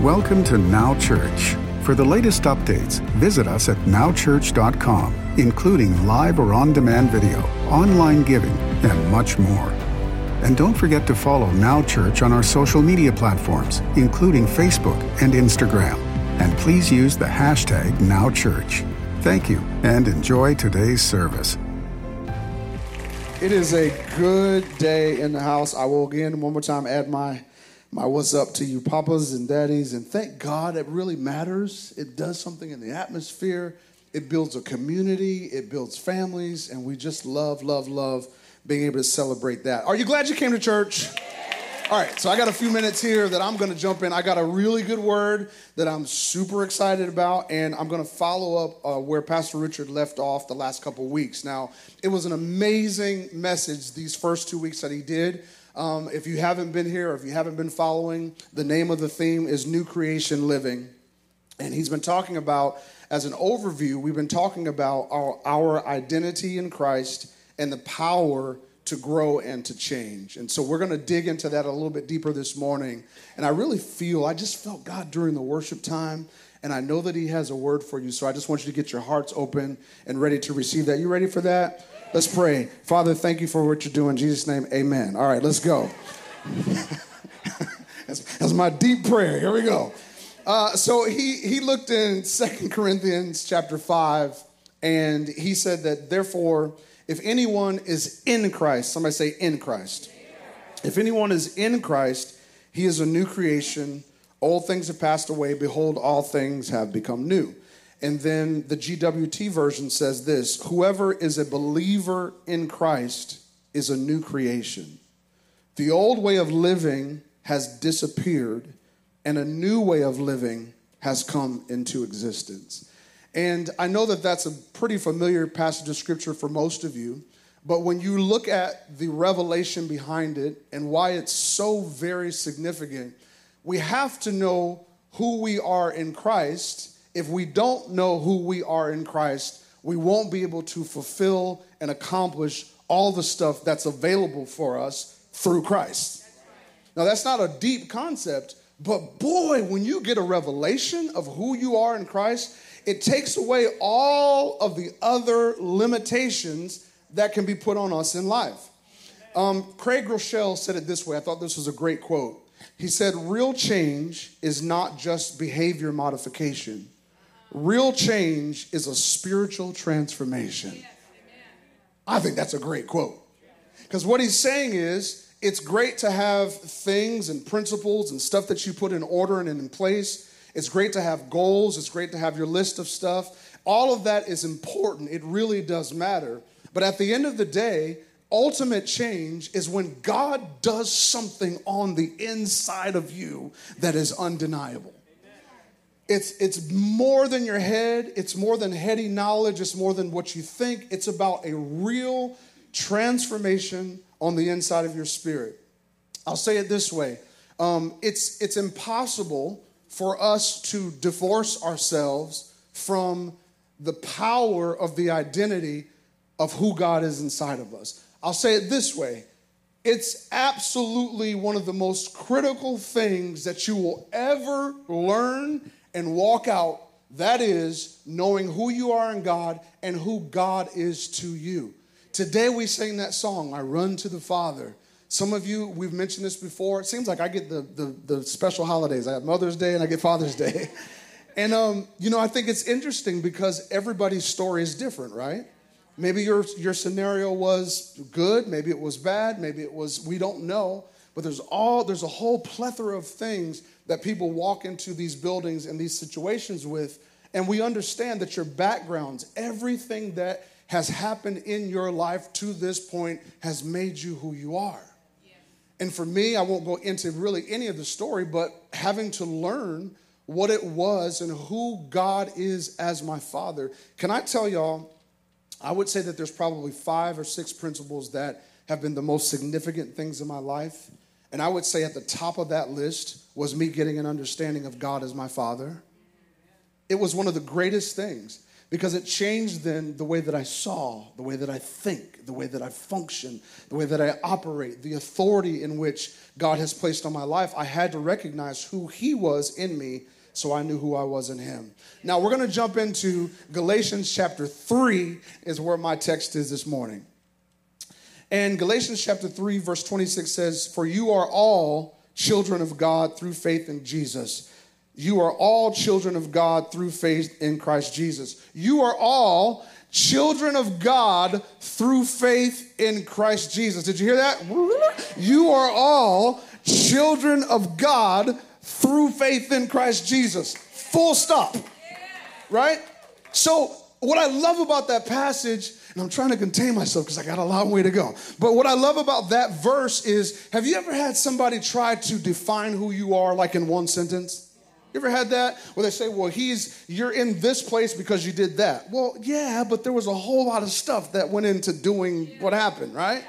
Welcome to Now Church. For the latest updates, visit us at nowchurch.com, including live or on demand video, online giving, and much more. And don't forget to follow Now Church on our social media platforms, including Facebook and Instagram. And please use the hashtag NowChurch. Thank you and enjoy today's service. It is a good day in the house. I will again one more time add my my what's up to you papas and daddies and thank God it really matters. It does something in the atmosphere. It builds a community, it builds families and we just love love love being able to celebrate that. Are you glad you came to church? All right, so I got a few minutes here that I'm going to jump in. I got a really good word that I'm super excited about, and I'm going to follow up uh, where Pastor Richard left off the last couple weeks. Now, it was an amazing message these first two weeks that he did. Um, if you haven't been here or if you haven't been following, the name of the theme is New Creation Living. And he's been talking about, as an overview, we've been talking about our, our identity in Christ and the power to grow and to change. And so we're going to dig into that a little bit deeper this morning. And I really feel, I just felt God during the worship time. And I know that He has a word for you. So I just want you to get your hearts open and ready to receive that. You ready for that? Let's pray. Father, thank you for what you're doing. In Jesus' name, amen. All right, let's go. that's, that's, my deep prayer. Here we go. Uh, so he, he looked in Second Corinthians chapter 5, and he said that, therefore, if anyone is in Christ, somebody say in Christ. If anyone is in Christ, he is a new creation. Old things have passed away. Behold, all things have become new. And then the GWT version says this Whoever is a believer in Christ is a new creation. The old way of living has disappeared, and a new way of living has come into existence. And I know that that's a pretty familiar passage of scripture for most of you, but when you look at the revelation behind it and why it's so very significant, we have to know who we are in Christ. If we don't know who we are in Christ, we won't be able to fulfill and accomplish all the stuff that's available for us through Christ. Now, that's not a deep concept, but boy, when you get a revelation of who you are in Christ, it takes away all of the other limitations that can be put on us in life. Um, Craig Groeschel said it this way. I thought this was a great quote. He said, Real change is not just behavior modification, real change is a spiritual transformation. I think that's a great quote. Because what he's saying is, it's great to have things and principles and stuff that you put in order and in place it's great to have goals, it's great to have your list of stuff. All of that is important. It really does matter. But at the end of the day, ultimate change is when God does something on the inside of you that is undeniable. It's, it's more than your head, it's more than heady knowledge, it's more than what you think. It's about a real transformation on the inside of your spirit. I'll say it this way um, it's, it's impossible for us to divorce ourselves from the power of the identity of who God is inside of us. I'll say it this way it's absolutely one of the most critical things that you will ever learn and walk out. That is knowing who you are in God and who God is to you. Today we sing that song, I Run to the Father. Some of you, we've mentioned this before. It seems like I get the, the, the special holidays. I have Mother's Day and I get Father's Day. and, um, you know, I think it's interesting because everybody's story is different, right? Maybe your, your scenario was good, maybe it was bad, maybe it was, we don't know. But there's all, there's a whole plethora of things that people walk into these buildings and these situations with. And we understand that your backgrounds, everything that has happened in your life to this point has made you who you are. And for me, I won't go into really any of the story, but having to learn what it was and who God is as my father. Can I tell y'all, I would say that there's probably five or six principles that have been the most significant things in my life. And I would say at the top of that list was me getting an understanding of God as my father. It was one of the greatest things because it changed then the way that I saw, the way that I think, the way that I function, the way that I operate, the authority in which God has placed on my life. I had to recognize who He was in me so I knew who I was in Him. Now we're going to jump into Galatians chapter 3, is where my text is this morning. And Galatians chapter 3, verse 26 says, For you are all children of God through faith in Jesus. You are all children of God through faith in Christ Jesus. You are all children of God through faith in Christ Jesus. Did you hear that? You are all children of God through faith in Christ Jesus. Full stop. Right? So, what I love about that passage, and I'm trying to contain myself because I got a long way to go. But what I love about that verse is have you ever had somebody try to define who you are like in one sentence? You ever had that where they say, well, he's, you're in this place because you did that? Well, yeah, but there was a whole lot of stuff that went into doing what happened, right?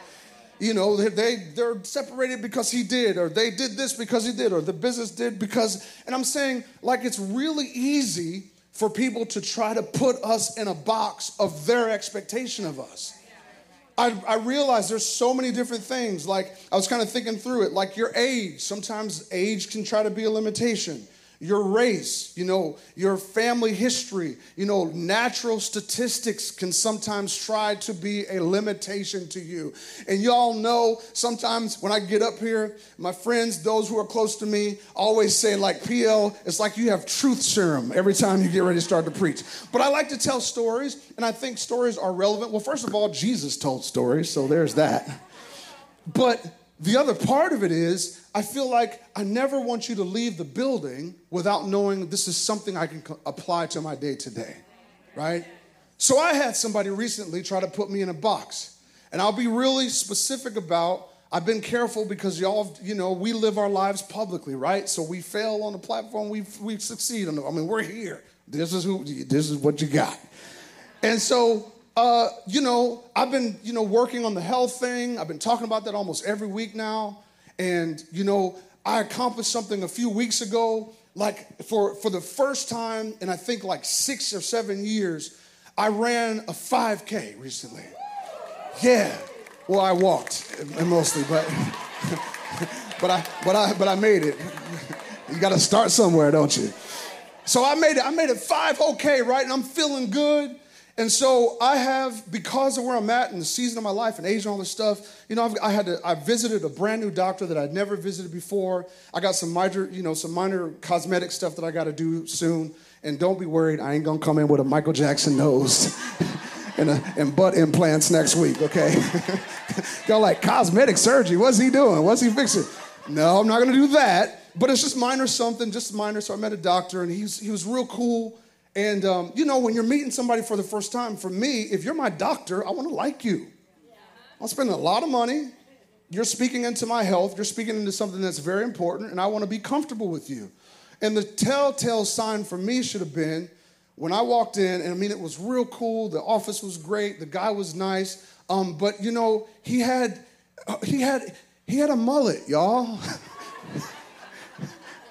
You know, they, they're separated because he did, or they did this because he did, or the business did because, and I'm saying, like, it's really easy for people to try to put us in a box of their expectation of us. I, I realize there's so many different things. Like, I was kind of thinking through it, like your age. Sometimes age can try to be a limitation your race, you know, your family history, you know, natural statistics can sometimes try to be a limitation to you. And y'all know sometimes when I get up here, my friends, those who are close to me, always say, like, PL, it's like you have truth serum every time you get ready to start to preach. But I like to tell stories, and I think stories are relevant. Well, first of all, Jesus told stories, so there's that. But the other part of it is, I feel like I never want you to leave the building without knowing this is something I can apply to my day to day, right? So I had somebody recently try to put me in a box. And I'll be really specific about I've been careful because y'all, you know, we live our lives publicly, right? So we fail on the platform, we we succeed on the, I mean, we're here. This is who this is what you got. And so uh, you know, I've been, you know, working on the health thing. I've been talking about that almost every week now. And, you know, I accomplished something a few weeks ago. Like for, for the first time in I think like six or seven years, I ran a 5K recently. Yeah. Well, I walked mostly, but but I but I but I made it. You got to start somewhere, don't you? So I made it. I made it five okay, right? And I'm feeling good. And so I have, because of where I'm at in the season of my life and age and all this stuff, you know, I've, I had to, I visited a brand new doctor that I'd never visited before. I got some minor, you know, some minor cosmetic stuff that I got to do soon. And don't be worried, I ain't gonna come in with a Michael Jackson nose and, a, and butt implants next week, okay? Y'all like cosmetic surgery? What's he doing? What's he fixing? No, I'm not gonna do that. But it's just minor something, just minor. So I met a doctor, and he he was real cool. And um, you know, when you're meeting somebody for the first time, for me, if you're my doctor, I want to like you. I'm spending a lot of money. You're speaking into my health. You're speaking into something that's very important, and I want to be comfortable with you. And the telltale sign for me should have been when I walked in, and I mean, it was real cool. The office was great. The guy was nice. Um, but you know, he had he had he had a mullet, y'all.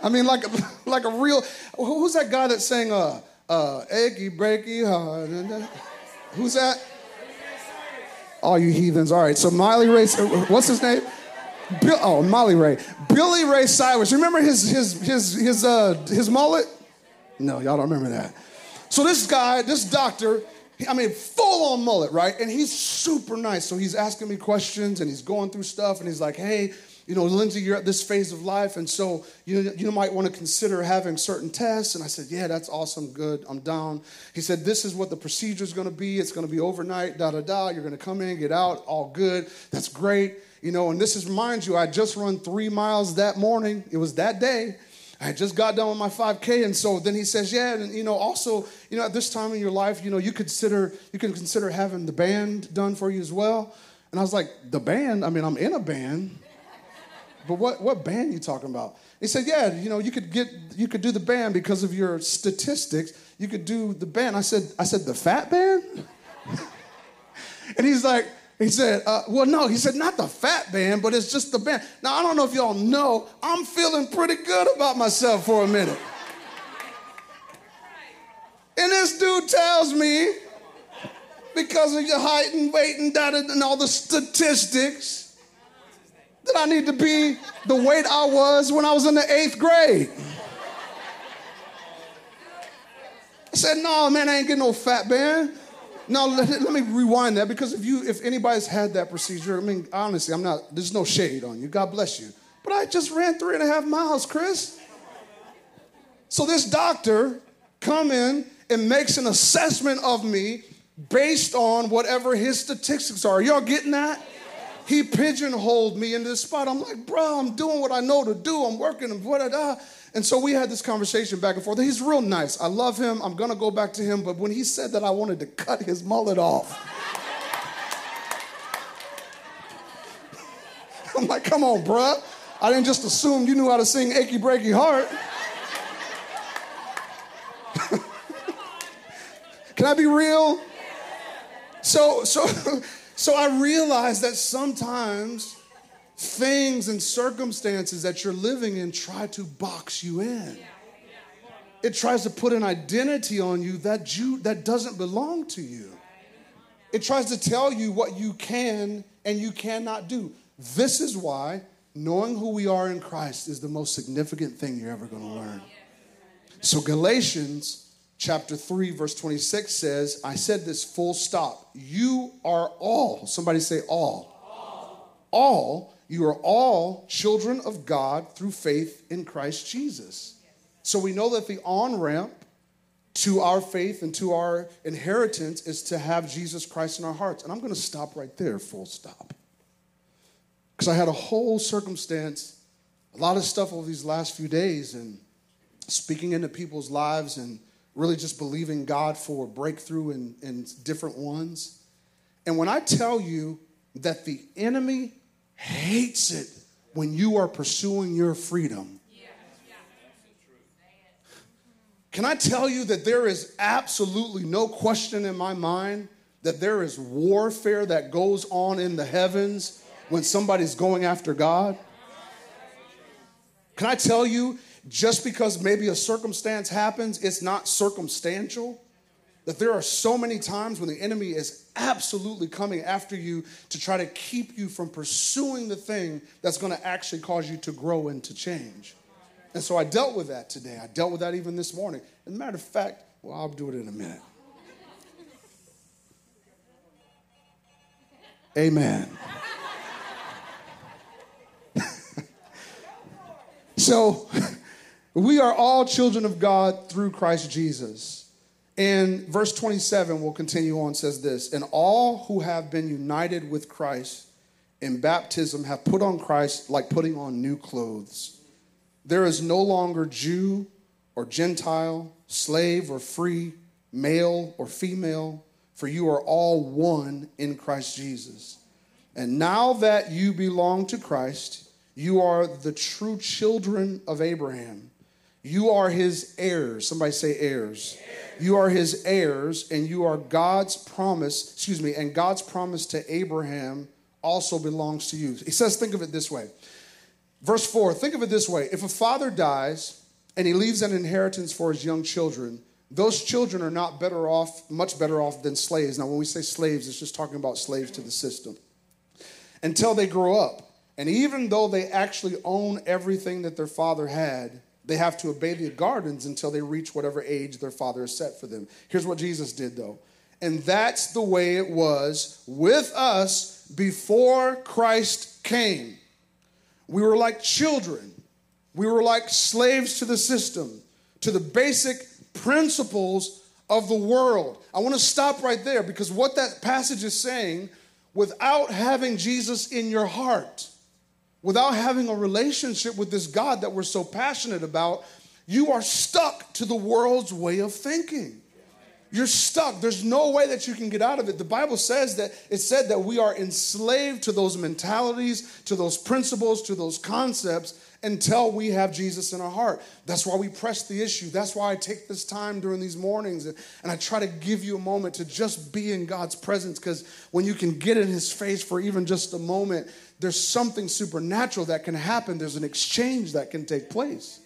I mean, like a, like a real. Who's that guy that sang? Uh, uh, achy breaky heart. Who's that? All you heathens. All right, so Miley Ray, what's his name? Bill, oh, Molly Ray. Billy Ray Cyrus. Remember his his his his uh his mullet? No, y'all don't remember that. So this guy, this doctor, I mean, full on mullet, right? And he's super nice. So he's asking me questions and he's going through stuff and he's like, hey, you know, Lindsey, you're at this phase of life, and so you, you might want to consider having certain tests. And I said, yeah, that's awesome, good, I'm down. He said, this is what the procedure is going to be. It's going to be overnight, da da da. You're going to come in, get out, all good. That's great. You know, and this is, mind you, I just run three miles that morning. It was that day. I just got done with my 5K, and so then he says, "Yeah, and you know, also, you know, at this time in your life, you know, you consider you can consider having the band done for you as well." And I was like, "The band? I mean, I'm in a band." But what, what band you talking about? He said, yeah, you know, you could get you could do the band because of your statistics. You could do the band. I said, I said, the fat band? and he's like, he said, uh, well, no, he said, not the fat band, but it's just the band. Now, I don't know if y'all know, I'm feeling pretty good about myself for a minute. And this dude tells me because of your height and weight and and all the statistics that I need to be the weight I was when I was in the eighth grade. I said, no, man, I ain't getting no fat man. No, let, let, me rewind that because if you, if anybody's had that procedure, I mean, honestly, I'm not. There's no shade on you. God bless you. But I just ran three and a half miles, Chris. So this doctor come in and makes an assessment of me based on whatever his statistics are. Y'all getting that? He pigeonholed me into this spot. I'm like, bro, I'm doing what I know to do. I'm working and what da And so we had this conversation back and forth. He's real nice. I love him. I'm gonna go back to him. But when he said that I wanted to cut his mullet off, I'm like, come on, bruh. I didn't just assume you knew how to sing Achy Breaky Heart. Can I be real? So, so, so I realized that sometimes things and circumstances that you're living in try to box you in. It tries to put an identity on you that you that doesn't belong to you. It tries to tell you what you can and you cannot do. This is why knowing who we are in Christ is the most significant thing you're ever going to learn. So Galatians chapter 3, verse 26 says, I said this full stop. You are all, somebody say all. All, all you are all children of God through faith in Christ Jesus. So we know that the on ramp to our faith and to our inheritance is to have Jesus Christ in our hearts. And I'm going to stop right there, full stop. Because I had a whole circumstance, a lot of stuff over these last few days, and speaking into people's lives and really just believing God for breakthrough in, in different ones. And when I tell you that the enemy hates it when you are pursuing your freedom, can I tell you that there is absolutely no question in my mind that there is warfare that goes on in the heavens when somebody's going after God? Can I tell you just because maybe a circumstance happens, it's not circumstantial. That there are so many times when the enemy is absolutely coming after you to try to keep you from pursuing the thing that's going to actually cause you to grow and to change. And so I dealt with that today. I dealt with that even this morning. As a matter of fact, well, I'll do it in a minute. Amen. so we are all children of God through Christ Jesus. And verse 27 will continue on, says this And all who have been united with Christ in baptism have put on Christ like putting on new clothes. There is no longer Jew or Gentile, slave or free, male or female, for you are all one in Christ Jesus. And now that you belong to Christ, you are the true children of Abraham you are his heirs. Somebody say heirs. You are his heirs, and you are God's promise, excuse me, and God's promise to Abraham also belongs to you. He says, think of it this way. Verse 4, think of it this way. If a father dies and he leaves an inheritance for his young children, those children are not better off, much better off than slaves. Now, when we say slaves, it's just talking about slaves to the system. Until they grow up. And even though they actually own everything that their father had, they have to obey the gardens until they reach whatever age their father has set for them. Here's what Jesus did, though. And that's the way it was with us before Christ came. We were like children, we were like slaves to the system, to the basic principles of the world. I want to stop right there because what that passage is saying, without having Jesus in your heart, without having a relationship with this God that we're so passionate about, you are stuck to the world's way of thinking. You're stuck. There's no way that you can get out of it. The Bible says that it said that we are enslaved to those mentalities, to those principles, to those concepts until we have Jesus in our heart. That's why we press the issue. That's why I take this time during these mornings and, and I try to give you a moment to just be in God's presence because when you can get in His face for even just a moment, there's something supernatural that can happen. There's an exchange that can take place.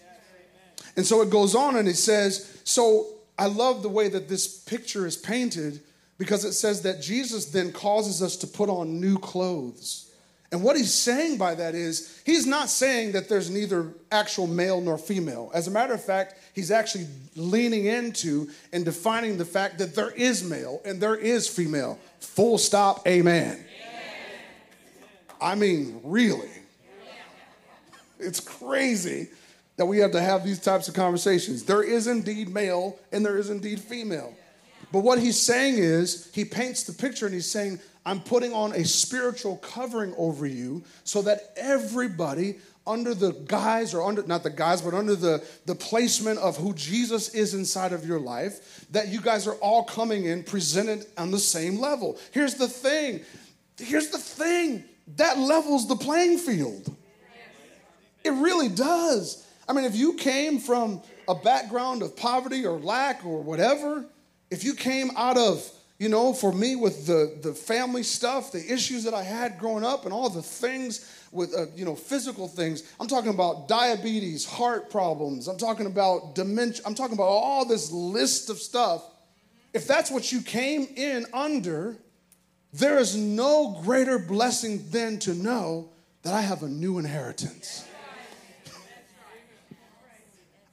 And so it goes on and it says, So I love the way that this picture is painted because it says that Jesus then causes us to put on new clothes. And what he's saying by that is, he's not saying that there's neither actual male nor female. As a matter of fact, he's actually leaning into and defining the fact that there is male and there is female. Full stop, amen. I mean, really. It's crazy that we have to have these types of conversations. There is indeed male and there is indeed female. But what he's saying is, he paints the picture and he's saying, I'm putting on a spiritual covering over you so that everybody under the guise or under not the guise but under the the placement of who Jesus is inside of your life that you guys are all coming in presented on the same level. Here's the thing. Here's the thing. That levels the playing field. It really does. I mean if you came from a background of poverty or lack or whatever, if you came out of you know, for me with the, the family stuff, the issues that I had growing up, and all the things with, uh, you know, physical things. I'm talking about diabetes, heart problems. I'm talking about dementia. I'm talking about all this list of stuff. If that's what you came in under, there is no greater blessing than to know that I have a new inheritance.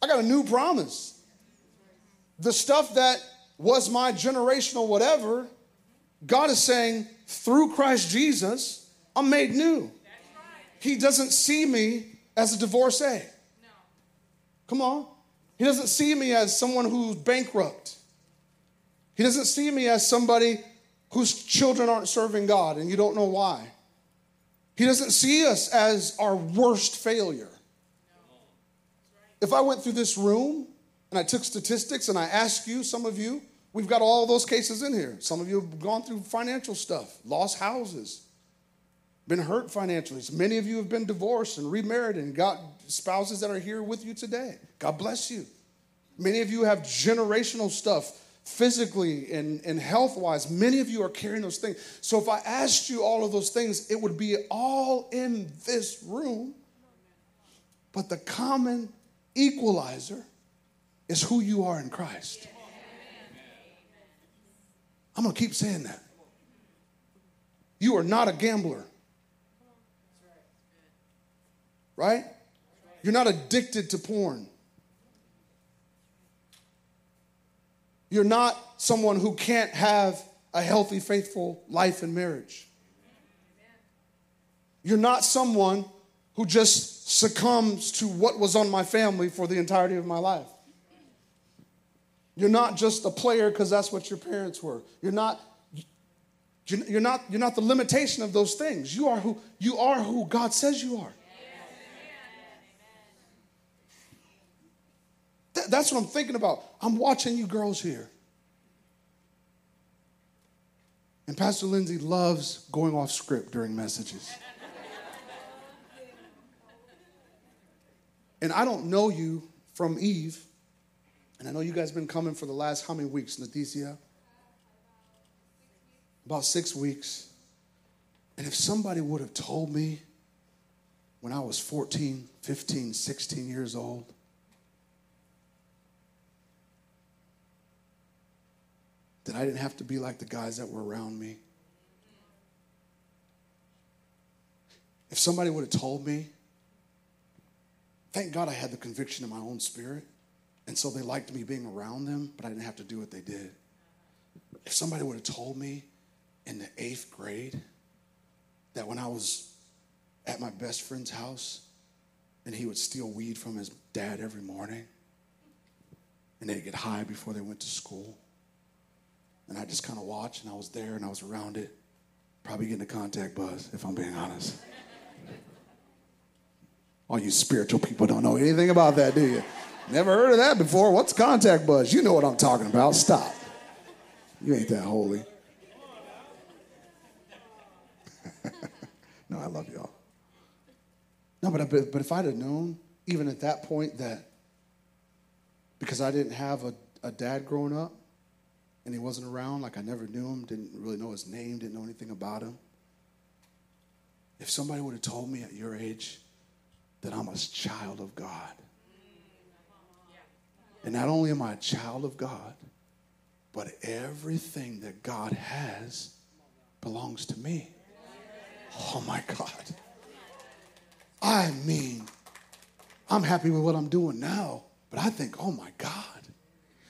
I got a new promise. The stuff that was my generational whatever, God is saying, through Christ Jesus, I'm made new. He doesn't see me as a divorcee. Come on. He doesn't see me as someone who's bankrupt. He doesn't see me as somebody whose children aren't serving God and you don't know why. He doesn't see us as our worst failure. If I went through this room and I took statistics and I asked you, some of you, we've got all those cases in here. Some of you have gone through financial stuff, lost houses, been hurt financially. Many of you have been divorced and remarried and got spouses that are here with you today. God bless you. Many of you have generational stuff physically and, and health wise. Many of you are carrying those things. So if I asked you all of those things, it would be all in this room. But the common equalizer is who you are in Christ. I'm going to keep saying that. You are not a gambler. Right? You're not addicted to porn. You're not someone who can't have a healthy, faithful life in marriage. You're not someone who just succumbs to what was on my family for the entirety of my life. You're not just a player because that's what your parents were. You're not you're not you're not the limitation of those things. You are who you are who God says you are. That's what I'm thinking about. I'm watching you girls here. And Pastor Lindsey loves going off script during messages. and I don't know you from Eve. And I know you guys have been coming for the last how many weeks, Nathesia? About six weeks. And if somebody would have told me when I was 14, 15, 16 years old, that I didn't have to be like the guys that were around me. If somebody would have told me, thank God I had the conviction in my own spirit and so they liked me being around them, but I didn't have to do what they did. If somebody would have told me in the eighth grade that when I was at my best friend's house and he would steal weed from his dad every morning and they'd get high before they went to school. And I just kind of watched and I was there and I was around it, probably getting a contact buzz, if I'm being honest. All you spiritual people don't know anything about that, do you? Never heard of that before. What's contact buzz? You know what I'm talking about. Stop. You ain't that holy. no, I love y'all. No, but, but if I'd have known, even at that point, that because I didn't have a, a dad growing up and he wasn't around, like I never knew him, didn't really know his name, didn't know anything about him. If somebody would have told me at your age that I'm a child of God, And not only am I a child of God, but everything that God has belongs to me. Oh my God. I mean, I'm happy with what I'm doing now, but I think, oh my God,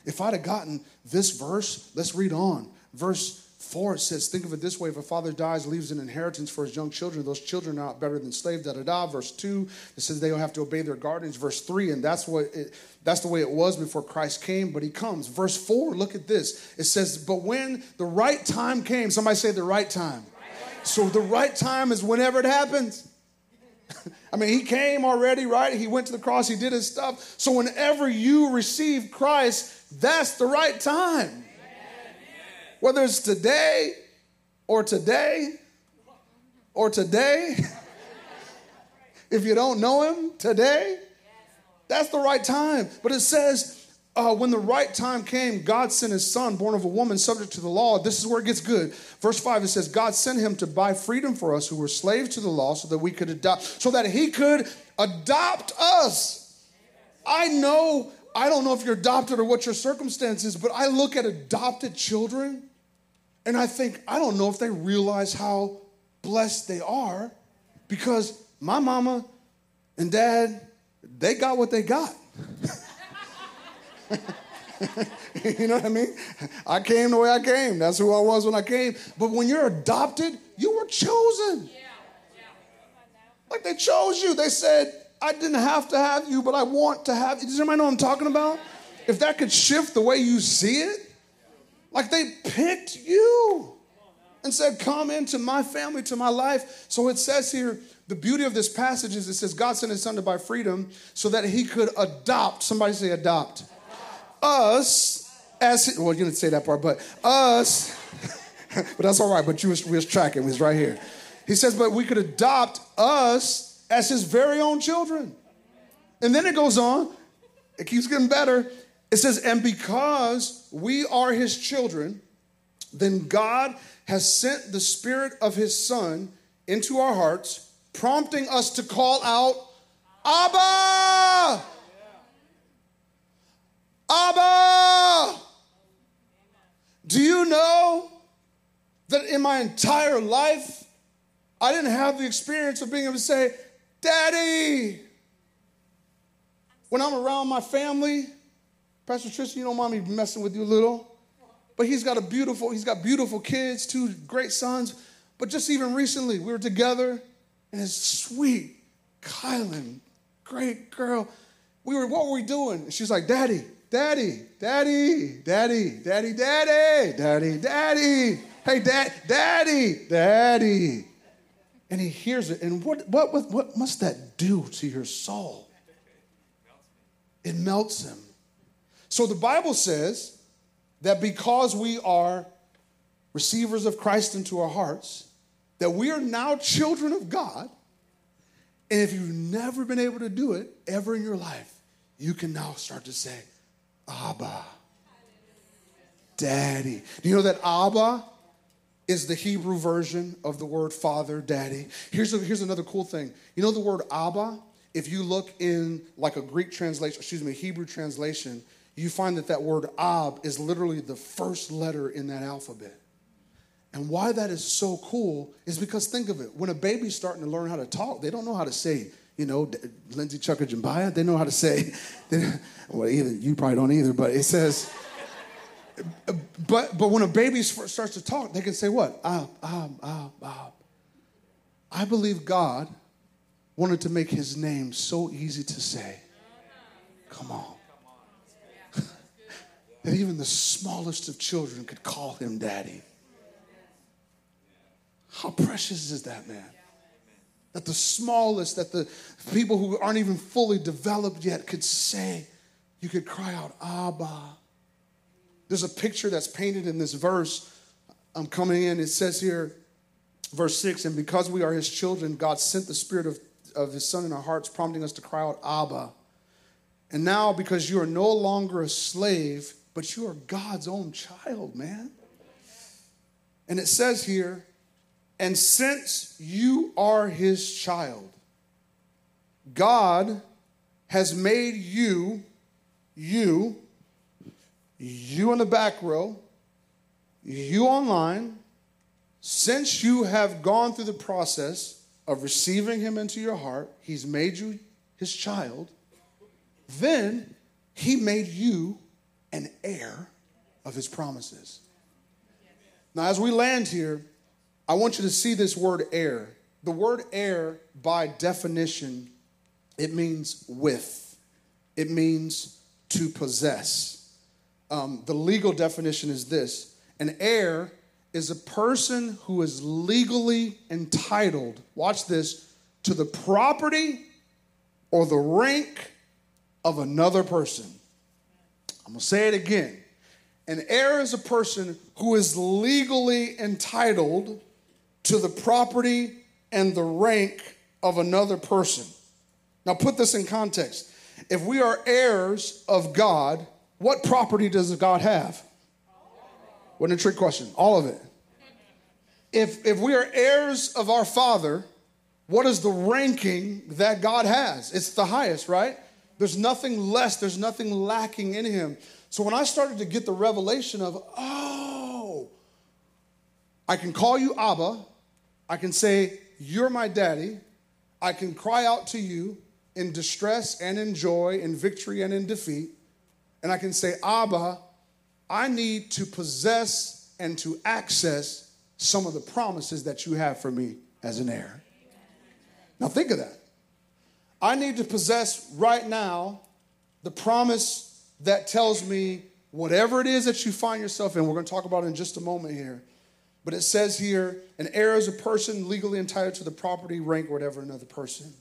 if I'd have gotten this verse, let's read on. Verse 4 it says, think of it this way if a father dies, leaves an inheritance for his young children, those children are not better than slaves, da da da. Verse 2, it says they don't have to obey their guardians. Verse 3, and that's what it, that's the way it was before Christ came, but he comes. Verse 4, look at this. It says, But when the right time came, somebody say the right time. So the right time is whenever it happens. I mean, he came already, right? He went to the cross, he did his stuff. So whenever you receive Christ, that's the right time. Whether it's today or today or today, if you don't know him today, that's the right time. But it says, uh, when the right time came, God sent his son, born of a woman, subject to the law. This is where it gets good. Verse 5, it says, God sent him to buy freedom for us who were slaves to the law so that we could adopt, so that he could adopt us. I know, I don't know if you're adopted or what your circumstance is, but I look at adopted children and I think, I don't know if they realize how blessed they are because my mama and dad, they got what they got. you know what I mean? I came the way I came. That's who I was when I came. But when you're adopted, you were chosen. Like they chose you. They said, I didn't have to have you, but I want to have you. Does anybody know what I'm talking about? If that could shift the way you see it, like they picked you and said, Come into my family, to my life. So it says here, the beauty of this passage is it says God sent his son to buy freedom so that he could adopt. Somebody say adopt us as well, you didn't say that part, but us, but that's all right. But you was, we was tracking, it was right here. He says, but we could adopt us as his very own children. And then it goes on, it keeps getting better. It says, and because we are his children, then God has sent the spirit of his son into our hearts, prompting us to call out, Abba! Abba! Do you know that in my entire life, I didn't have the experience of being able to say, Daddy! When I'm around my family, Pastor Tristan, you don't mind me messing with you a little, but he's got a beautiful, he's got beautiful kids, two great sons. But just even recently, we were together, and his sweet Kylan, great girl, we were, what were we doing? And She's like, Daddy, Daddy, Daddy, Daddy, Daddy, Daddy, Daddy, Daddy. Hey, Dad, Daddy, Daddy. And he hears it. And what, what, what, must that do to your soul? It melts him. So the Bible says that because we are receivers of Christ into our hearts, that we are now children of God. And if you've never been able to do it ever in your life, you can now start to say, Abba. Daddy. Do you know that Abba is the Hebrew version of the word father, daddy? Here's, a, here's another cool thing. You know the word Abba? If you look in like a Greek translation, excuse me, Hebrew translation, you find that that word Ab is literally the first letter in that alphabet. And why that is so cool is because think of it. When a baby's starting to learn how to talk, they don't know how to say you know, Lindsey Chucker Jambaya, they know how to say, well, either you probably don't either, but it says, but but when a baby starts to talk, they can say what? Ah. I believe God wanted to make his name so easy to say. Come on. that even the smallest of children could call him daddy. How precious is that, man? That the smallest, that the people who aren't even fully developed yet could say, you could cry out, Abba. There's a picture that's painted in this verse. I'm coming in. It says here, verse 6 And because we are his children, God sent the spirit of, of his son in our hearts, prompting us to cry out, Abba. And now, because you are no longer a slave, but you are God's own child, man. And it says here, and since you are his child, God has made you you, you in the back row, you online, since you have gone through the process of receiving him into your heart, he's made you his child, then he made you an heir of his promises. Now, as we land here, I want you to see this word heir. The word heir, by definition, it means with, it means to possess. Um, the legal definition is this an heir is a person who is legally entitled, watch this, to the property or the rank of another person. I'm gonna say it again. An heir is a person who is legally entitled to the property and the rank of another person. Now, put this in context. If we are heirs of God, what property does God have? What a trick question. All of it. If, if we are heirs of our Father, what is the ranking that God has? It's the highest, right? There's nothing less, there's nothing lacking in Him. So when I started to get the revelation of, oh, I can call you Abba, I can say, You're my daddy, I can cry out to you in distress and in joy, in victory and in defeat, and I can say, Abba, I need to possess and to access some of the promises that you have for me as an heir. Now, think of that. I need to possess right now the promise that tells me whatever it is that you find yourself in, we're going to talk about in just a moment here. But it says here, an heir is a person legally entitled to the property, rank, or whatever another person.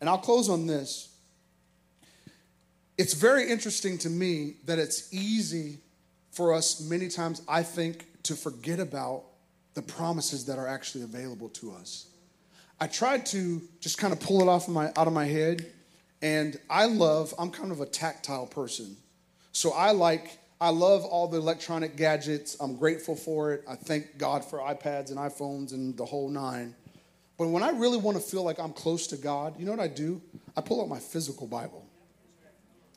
And I'll close on this. It's very interesting to me that it's easy for us, many times, I think, to forget about the promises that are actually available to us. I tried to just kind of pull it off of my, out of my head, and I love, I'm kind of a tactile person. So I like, I love all the electronic gadgets. I'm grateful for it. I thank God for iPads and iPhones and the whole nine. But when I really want to feel like I'm close to God, you know what I do? I pull out my physical Bible.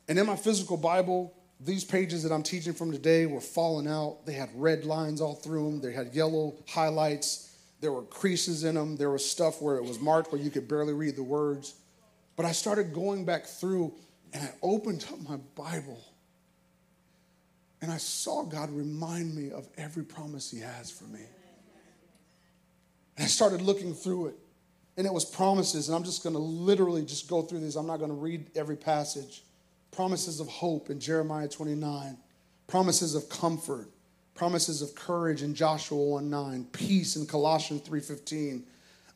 And in my physical Bible, these pages that I'm teaching from today were falling out. They had red lines all through them, they had yellow highlights, there were creases in them, there was stuff where it was marked where you could barely read the words. But I started going back through and I opened up my Bible and I saw God remind me of every promise He has for me. And I started looking through it, and it was promises. And I'm just going to literally just go through these. I'm not going to read every passage. Promises of hope in Jeremiah 29, promises of comfort, promises of courage in Joshua 1 9, peace in Colossians 3 15.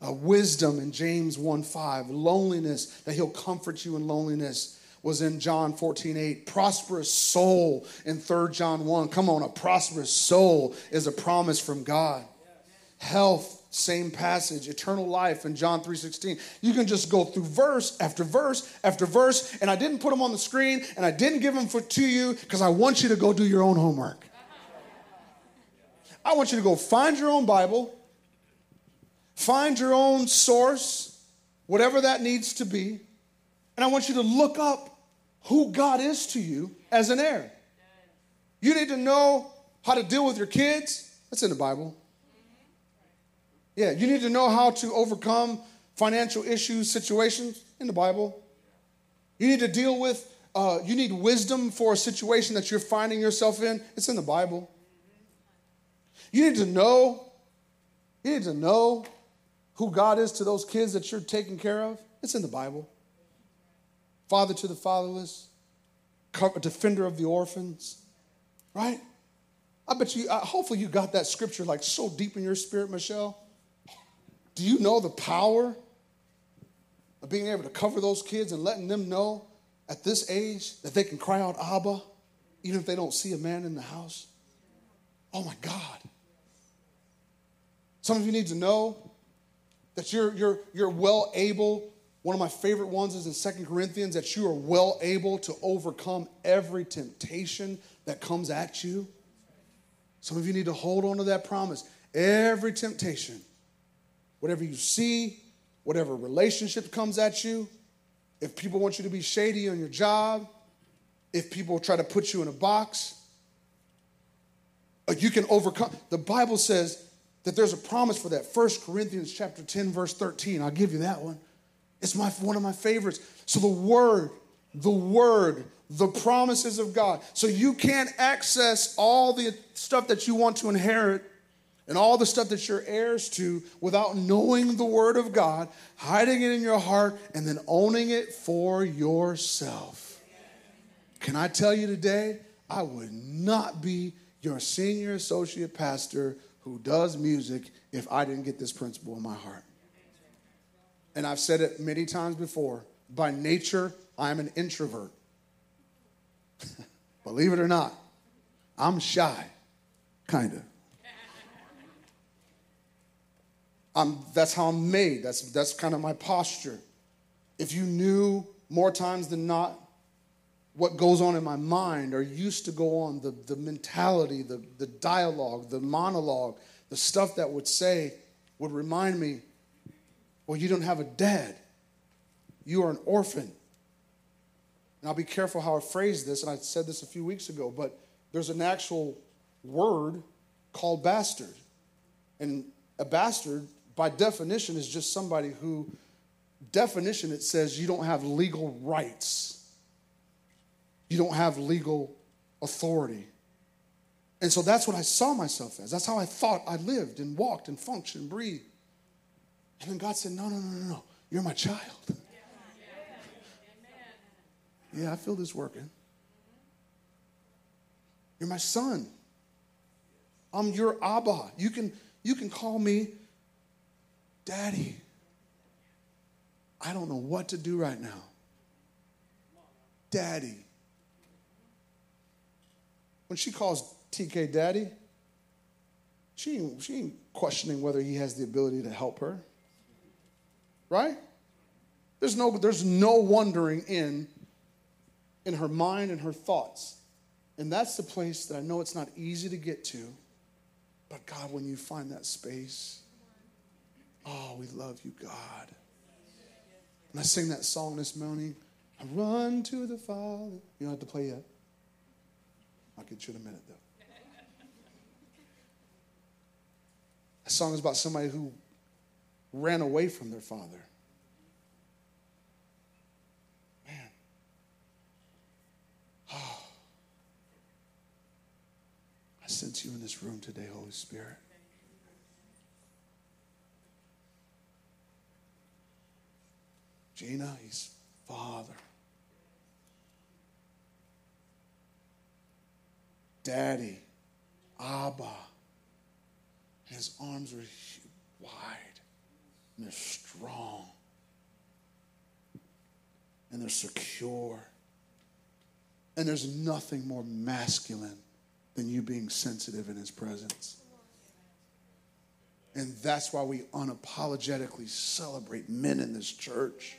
Uh, wisdom in James 1 5, loneliness, that he'll comfort you in loneliness was in John 14 8. Prosperous soul in 3 John 1. Come on, a prosperous soul is a promise from God. Health, same passage eternal life in john 3.16 you can just go through verse after verse after verse and i didn't put them on the screen and i didn't give them for, to you because i want you to go do your own homework i want you to go find your own bible find your own source whatever that needs to be and i want you to look up who god is to you as an heir you need to know how to deal with your kids that's in the bible yeah, you need to know how to overcome financial issues, situations in the Bible. You need to deal with, uh, you need wisdom for a situation that you're finding yourself in. It's in the Bible. You need to know, you need to know who God is to those kids that you're taking care of. It's in the Bible. Father to the fatherless, defender of the orphans, right? I bet you, uh, hopefully, you got that scripture like so deep in your spirit, Michelle. Do you know the power of being able to cover those kids and letting them know at this age that they can cry out Abba, even if they don't see a man in the house? Oh my God. Some of you need to know that you're, you're, you're well able. One of my favorite ones is in Second Corinthians that you are well able to overcome every temptation that comes at you. Some of you need to hold on to that promise. Every temptation whatever you see, whatever relationship comes at you, if people want you to be shady on your job, if people try to put you in a box, uh, you can overcome. The Bible says that there's a promise for that. First Corinthians chapter 10, verse 13. I'll give you that one. It's my one of my favorites. So the word, the word, the promises of God. So you can't access all the stuff that you want to inherit and all the stuff that you're heirs to without knowing the word of God, hiding it in your heart, and then owning it for yourself. Can I tell you today, I would not be your senior associate pastor who does music if I didn't get this principle in my heart. And I've said it many times before by nature, I'm an introvert. Believe it or not, I'm shy, kind of. I'm, that's how I'm made. That's, that's kind of my posture. If you knew more times than not what goes on in my mind or used to go on, the, the mentality, the, the dialogue, the monologue, the stuff that would say would remind me, well, you don't have a dad. You are an orphan. And I'll be careful how I phrase this, and I said this a few weeks ago, but there's an actual word called bastard. And a bastard, by definition, is just somebody who, definition, it says you don't have legal rights you don't have legal authority. And so that's what I saw myself as. That's how I thought I lived and walked and functioned and breathed. And then God said, No, no, no, no, no. You're my child. Yeah, I feel this working. You're my son. I'm your Abba. You can, you can call me Daddy. I don't know what to do right now. Daddy. When she calls TK daddy, she she ain't questioning whether he has the ability to help her. Right? There's no, there's no wondering in, in her mind and her thoughts. And that's the place that I know it's not easy to get to. But God, when you find that space, oh, we love you, God. And I sing that song this morning. I run to the Father. You don't have to play yet. I'll get you in a minute, though. A song is about somebody who ran away from their father. Man. Oh. I sense you in this room today, Holy Spirit. Gina, he's Father. Daddy, Abba. His arms were wide and they're strong and they're secure. And there's nothing more masculine than you being sensitive in his presence. And that's why we unapologetically celebrate men in this church.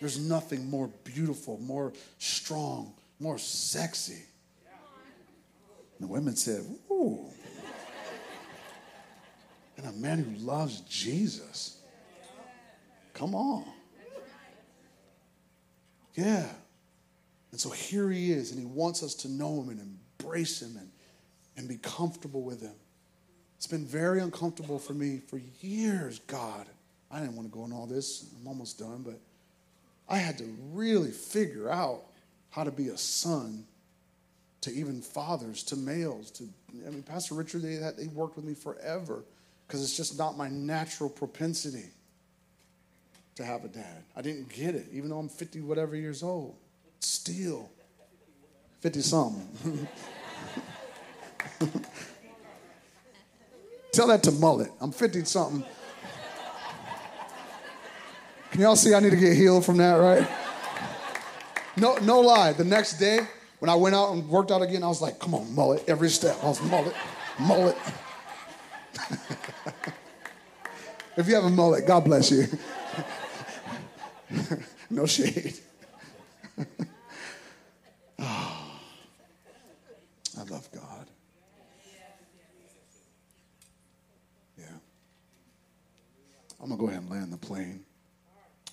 There's nothing more beautiful, more strong, more sexy the women said, Ooh. And a man who loves Jesus. Come on. Yeah. And so here he is, and he wants us to know him and embrace him and, and be comfortable with him. It's been very uncomfortable for me for years, God. I didn't want to go in all this. I'm almost done, but I had to really figure out how to be a son to even fathers, to males, to I mean, Pastor Richard, they, they worked with me forever because it's just not my natural propensity to have a dad. I didn't get it, even though I'm 50 whatever years old. Still, 50 something. Tell that to Mullet. I'm 50 something. Can y'all see I need to get healed from that, right? No, no lie. The next day, when I went out and worked out again, I was like, come on, mullet, every step. I was mullet, mullet. if you have a mullet, God bless you. no shade. oh, I love God. Yeah. I'm going to go ahead and land the plane.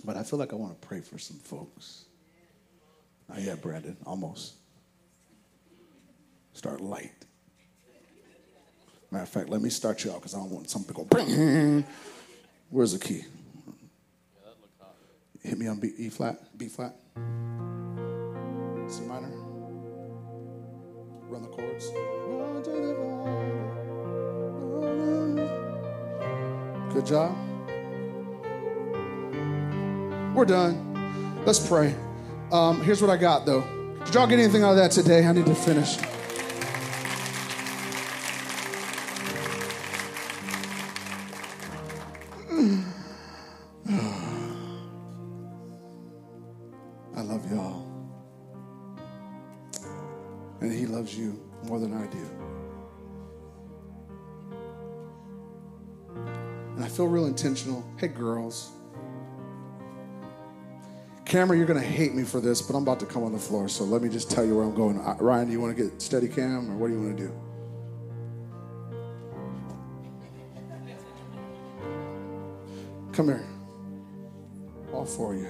But I feel like I want to pray for some folks. Not yet, Brandon. Almost. Start light. Matter of fact, let me start you out because I don't want something to go. Where's the key? Hit me on B, E flat, B flat. C minor. Run the chords. Good job. We're done. Let's pray. Um, here's what I got though. Did y'all get anything out of that today? I need to finish. Girls. Camera, you're going to hate me for this, but I'm about to come on the floor, so let me just tell you where I'm going. Uh, Ryan, do you want to get steady cam, or what do you want to do? Come here. All for you.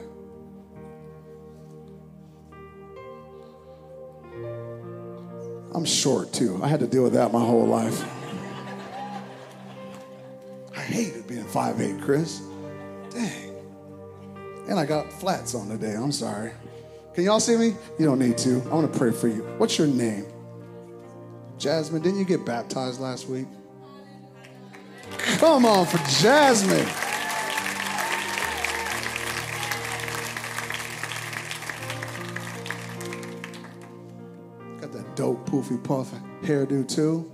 I'm short too. I had to deal with that my whole life. I hated being 5'8, Chris. And I got flats on today. I'm sorry. Can y'all see me? You don't need to. I want to pray for you. What's your name? Jasmine, didn't you get baptized last week? Come on for Jasmine. Got that dope poofy puff hairdo too.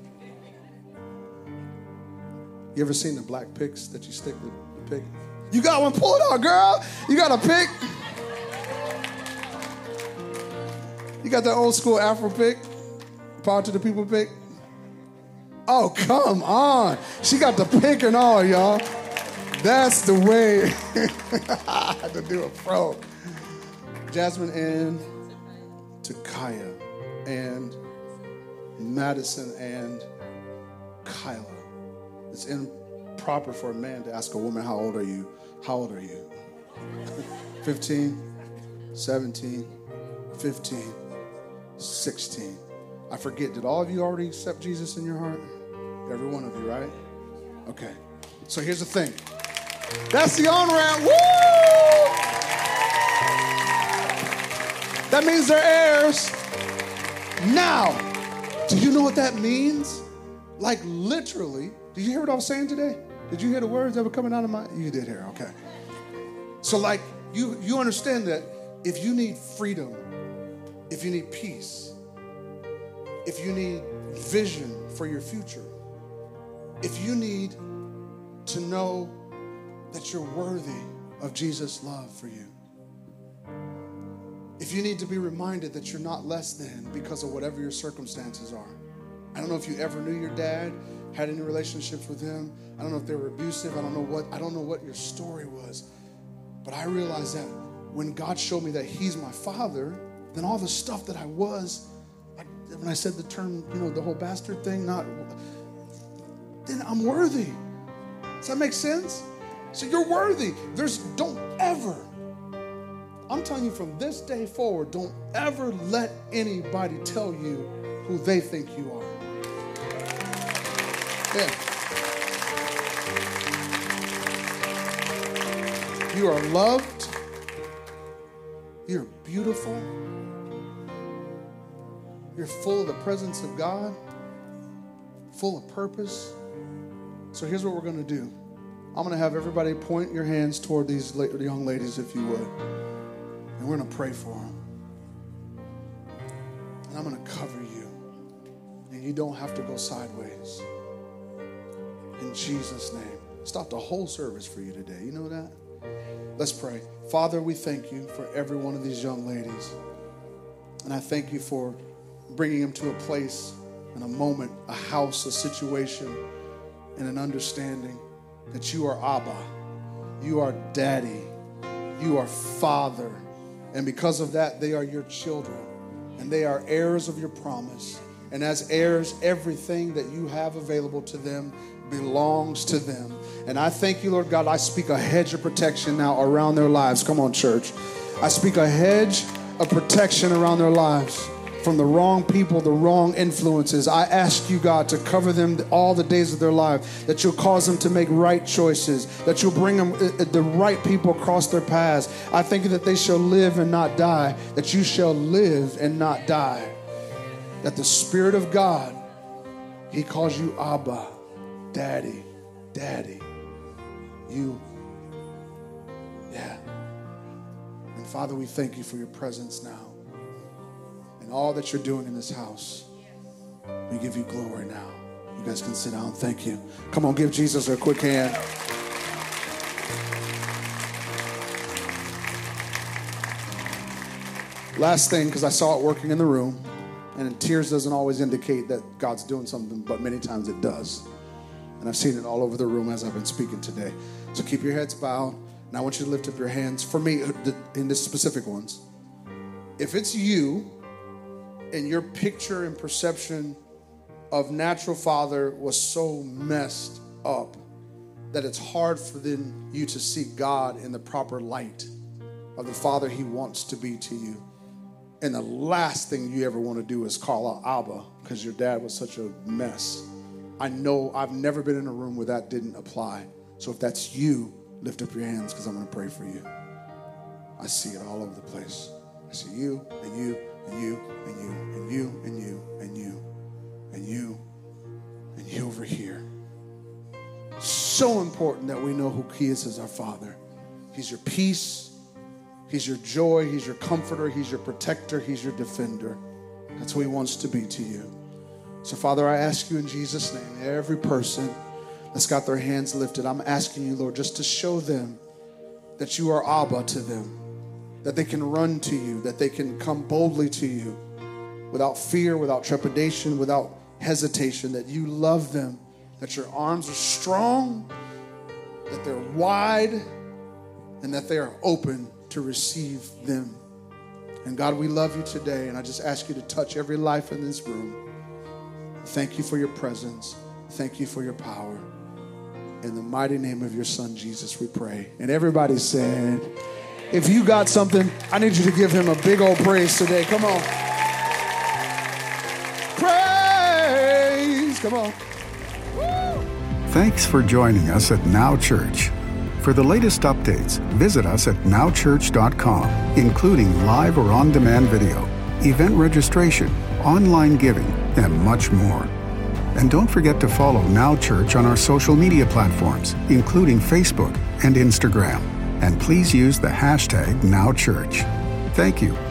You ever seen the black picks that you stick the pick? You got one? pulled out, girl. You got a pick? You got that old school Afro pick? Power to the people pick? Oh, come on. She got the pick and all, y'all. That's the way to do a pro. Jasmine and Takaya and Madison and Kyla. It's improper for a man to ask a woman, How old are you? How old are you? 15, 17, 15, 16. I forget, did all of you already accept Jesus in your heart? Every one of you, right? Okay. So here's the thing. That's the on ramp. Woo! That means they're heirs. Now, do you know what that means? Like literally, did you hear what I was saying today? Did you hear the words that were coming out of my you did hear, okay. So like you you understand that if you need freedom, if you need peace, if you need vision for your future, if you need to know that you're worthy of Jesus' love for you, if you need to be reminded that you're not less than because of whatever your circumstances are. I don't know if you ever knew your dad, had any relationships with him. I don't know if they were abusive. I don't know what I don't know what your story was. But I realized that when God showed me that he's my father, then all the stuff that I was, like when I said the term, you know, the whole bastard thing, not then I'm worthy. Does that make sense? So you're worthy. There's don't ever I'm telling you from this day forward, don't ever let anybody tell you who they think you are. Yeah. You are loved. You're beautiful. You're full of the presence of God, full of purpose. So here's what we're going to do. I'm going to have everybody point your hands toward these young ladies, if you would. And we're going to pray for them. And I'm going to cover you. And you don't have to go sideways. In Jesus' name. Stop the whole service for you today. You know that? Let's pray. Father, we thank you for every one of these young ladies. And I thank you for bringing them to a place and a moment, a house, a situation, and an understanding that you are Abba, you are Daddy, you are Father. And because of that, they are your children and they are heirs of your promise. And as heirs, everything that you have available to them belongs to them. And I thank you, Lord God. I speak a hedge of protection now around their lives. Come on, church. I speak a hedge of protection around their lives. from the wrong people, the wrong influences. I ask you, God, to cover them all the days of their life, that you'll cause them to make right choices, that you'll bring them uh, uh, the right people across their paths. I think that they shall live and not die, that you shall live and not die. That the Spirit of God, He calls you Abba, Daddy, Daddy. You, yeah. And Father, we thank you for your presence now and all that you're doing in this house. We give you glory now. You guys can sit down. Thank you. Come on, give Jesus a quick hand. Last thing, because I saw it working in the room, and tears doesn't always indicate that God's doing something, but many times it does. And I've seen it all over the room as I've been speaking today. So keep your heads bowed. And I want you to lift up your hands for me uh, in the specific ones. If it's you, and your picture and perception of natural father was so messed up that it's hard for then you to see God in the proper light of the father he wants to be to you. And the last thing you ever want to do is call out Abba because your dad was such a mess. I know I've never been in a room where that didn't apply. So if that's you, lift up your hands because I'm going to pray for you. I see it all over the place. I see you and you and you and you and you and you and you and you and you over here. So important that we know who He is as our Father. He's your peace, He's your joy, He's your comforter, He's your protector, He's your defender. That's who He wants to be to you. So, Father, I ask you in Jesus' name, every person that's got their hands lifted, I'm asking you, Lord, just to show them that you are Abba to them that they can run to you, that they can come boldly to you without fear, without trepidation, without hesitation, that you love them, that your arms are strong, that they're wide, and that they are open to receive them. And God, we love you today, and I just ask you to touch every life in this room. Thank you for your presence. Thank you for your power. In the mighty name of your Son, Jesus, we pray. And everybody said, if you got something, I need you to give him a big old praise today. Come on. Praise. Come on. Thanks for joining us at Now Church. For the latest updates, visit us at nowchurch.com, including live or on demand video, event registration, online giving, and much more. And don't forget to follow Now Church on our social media platforms, including Facebook and Instagram and please use the hashtag NowChurch. Thank you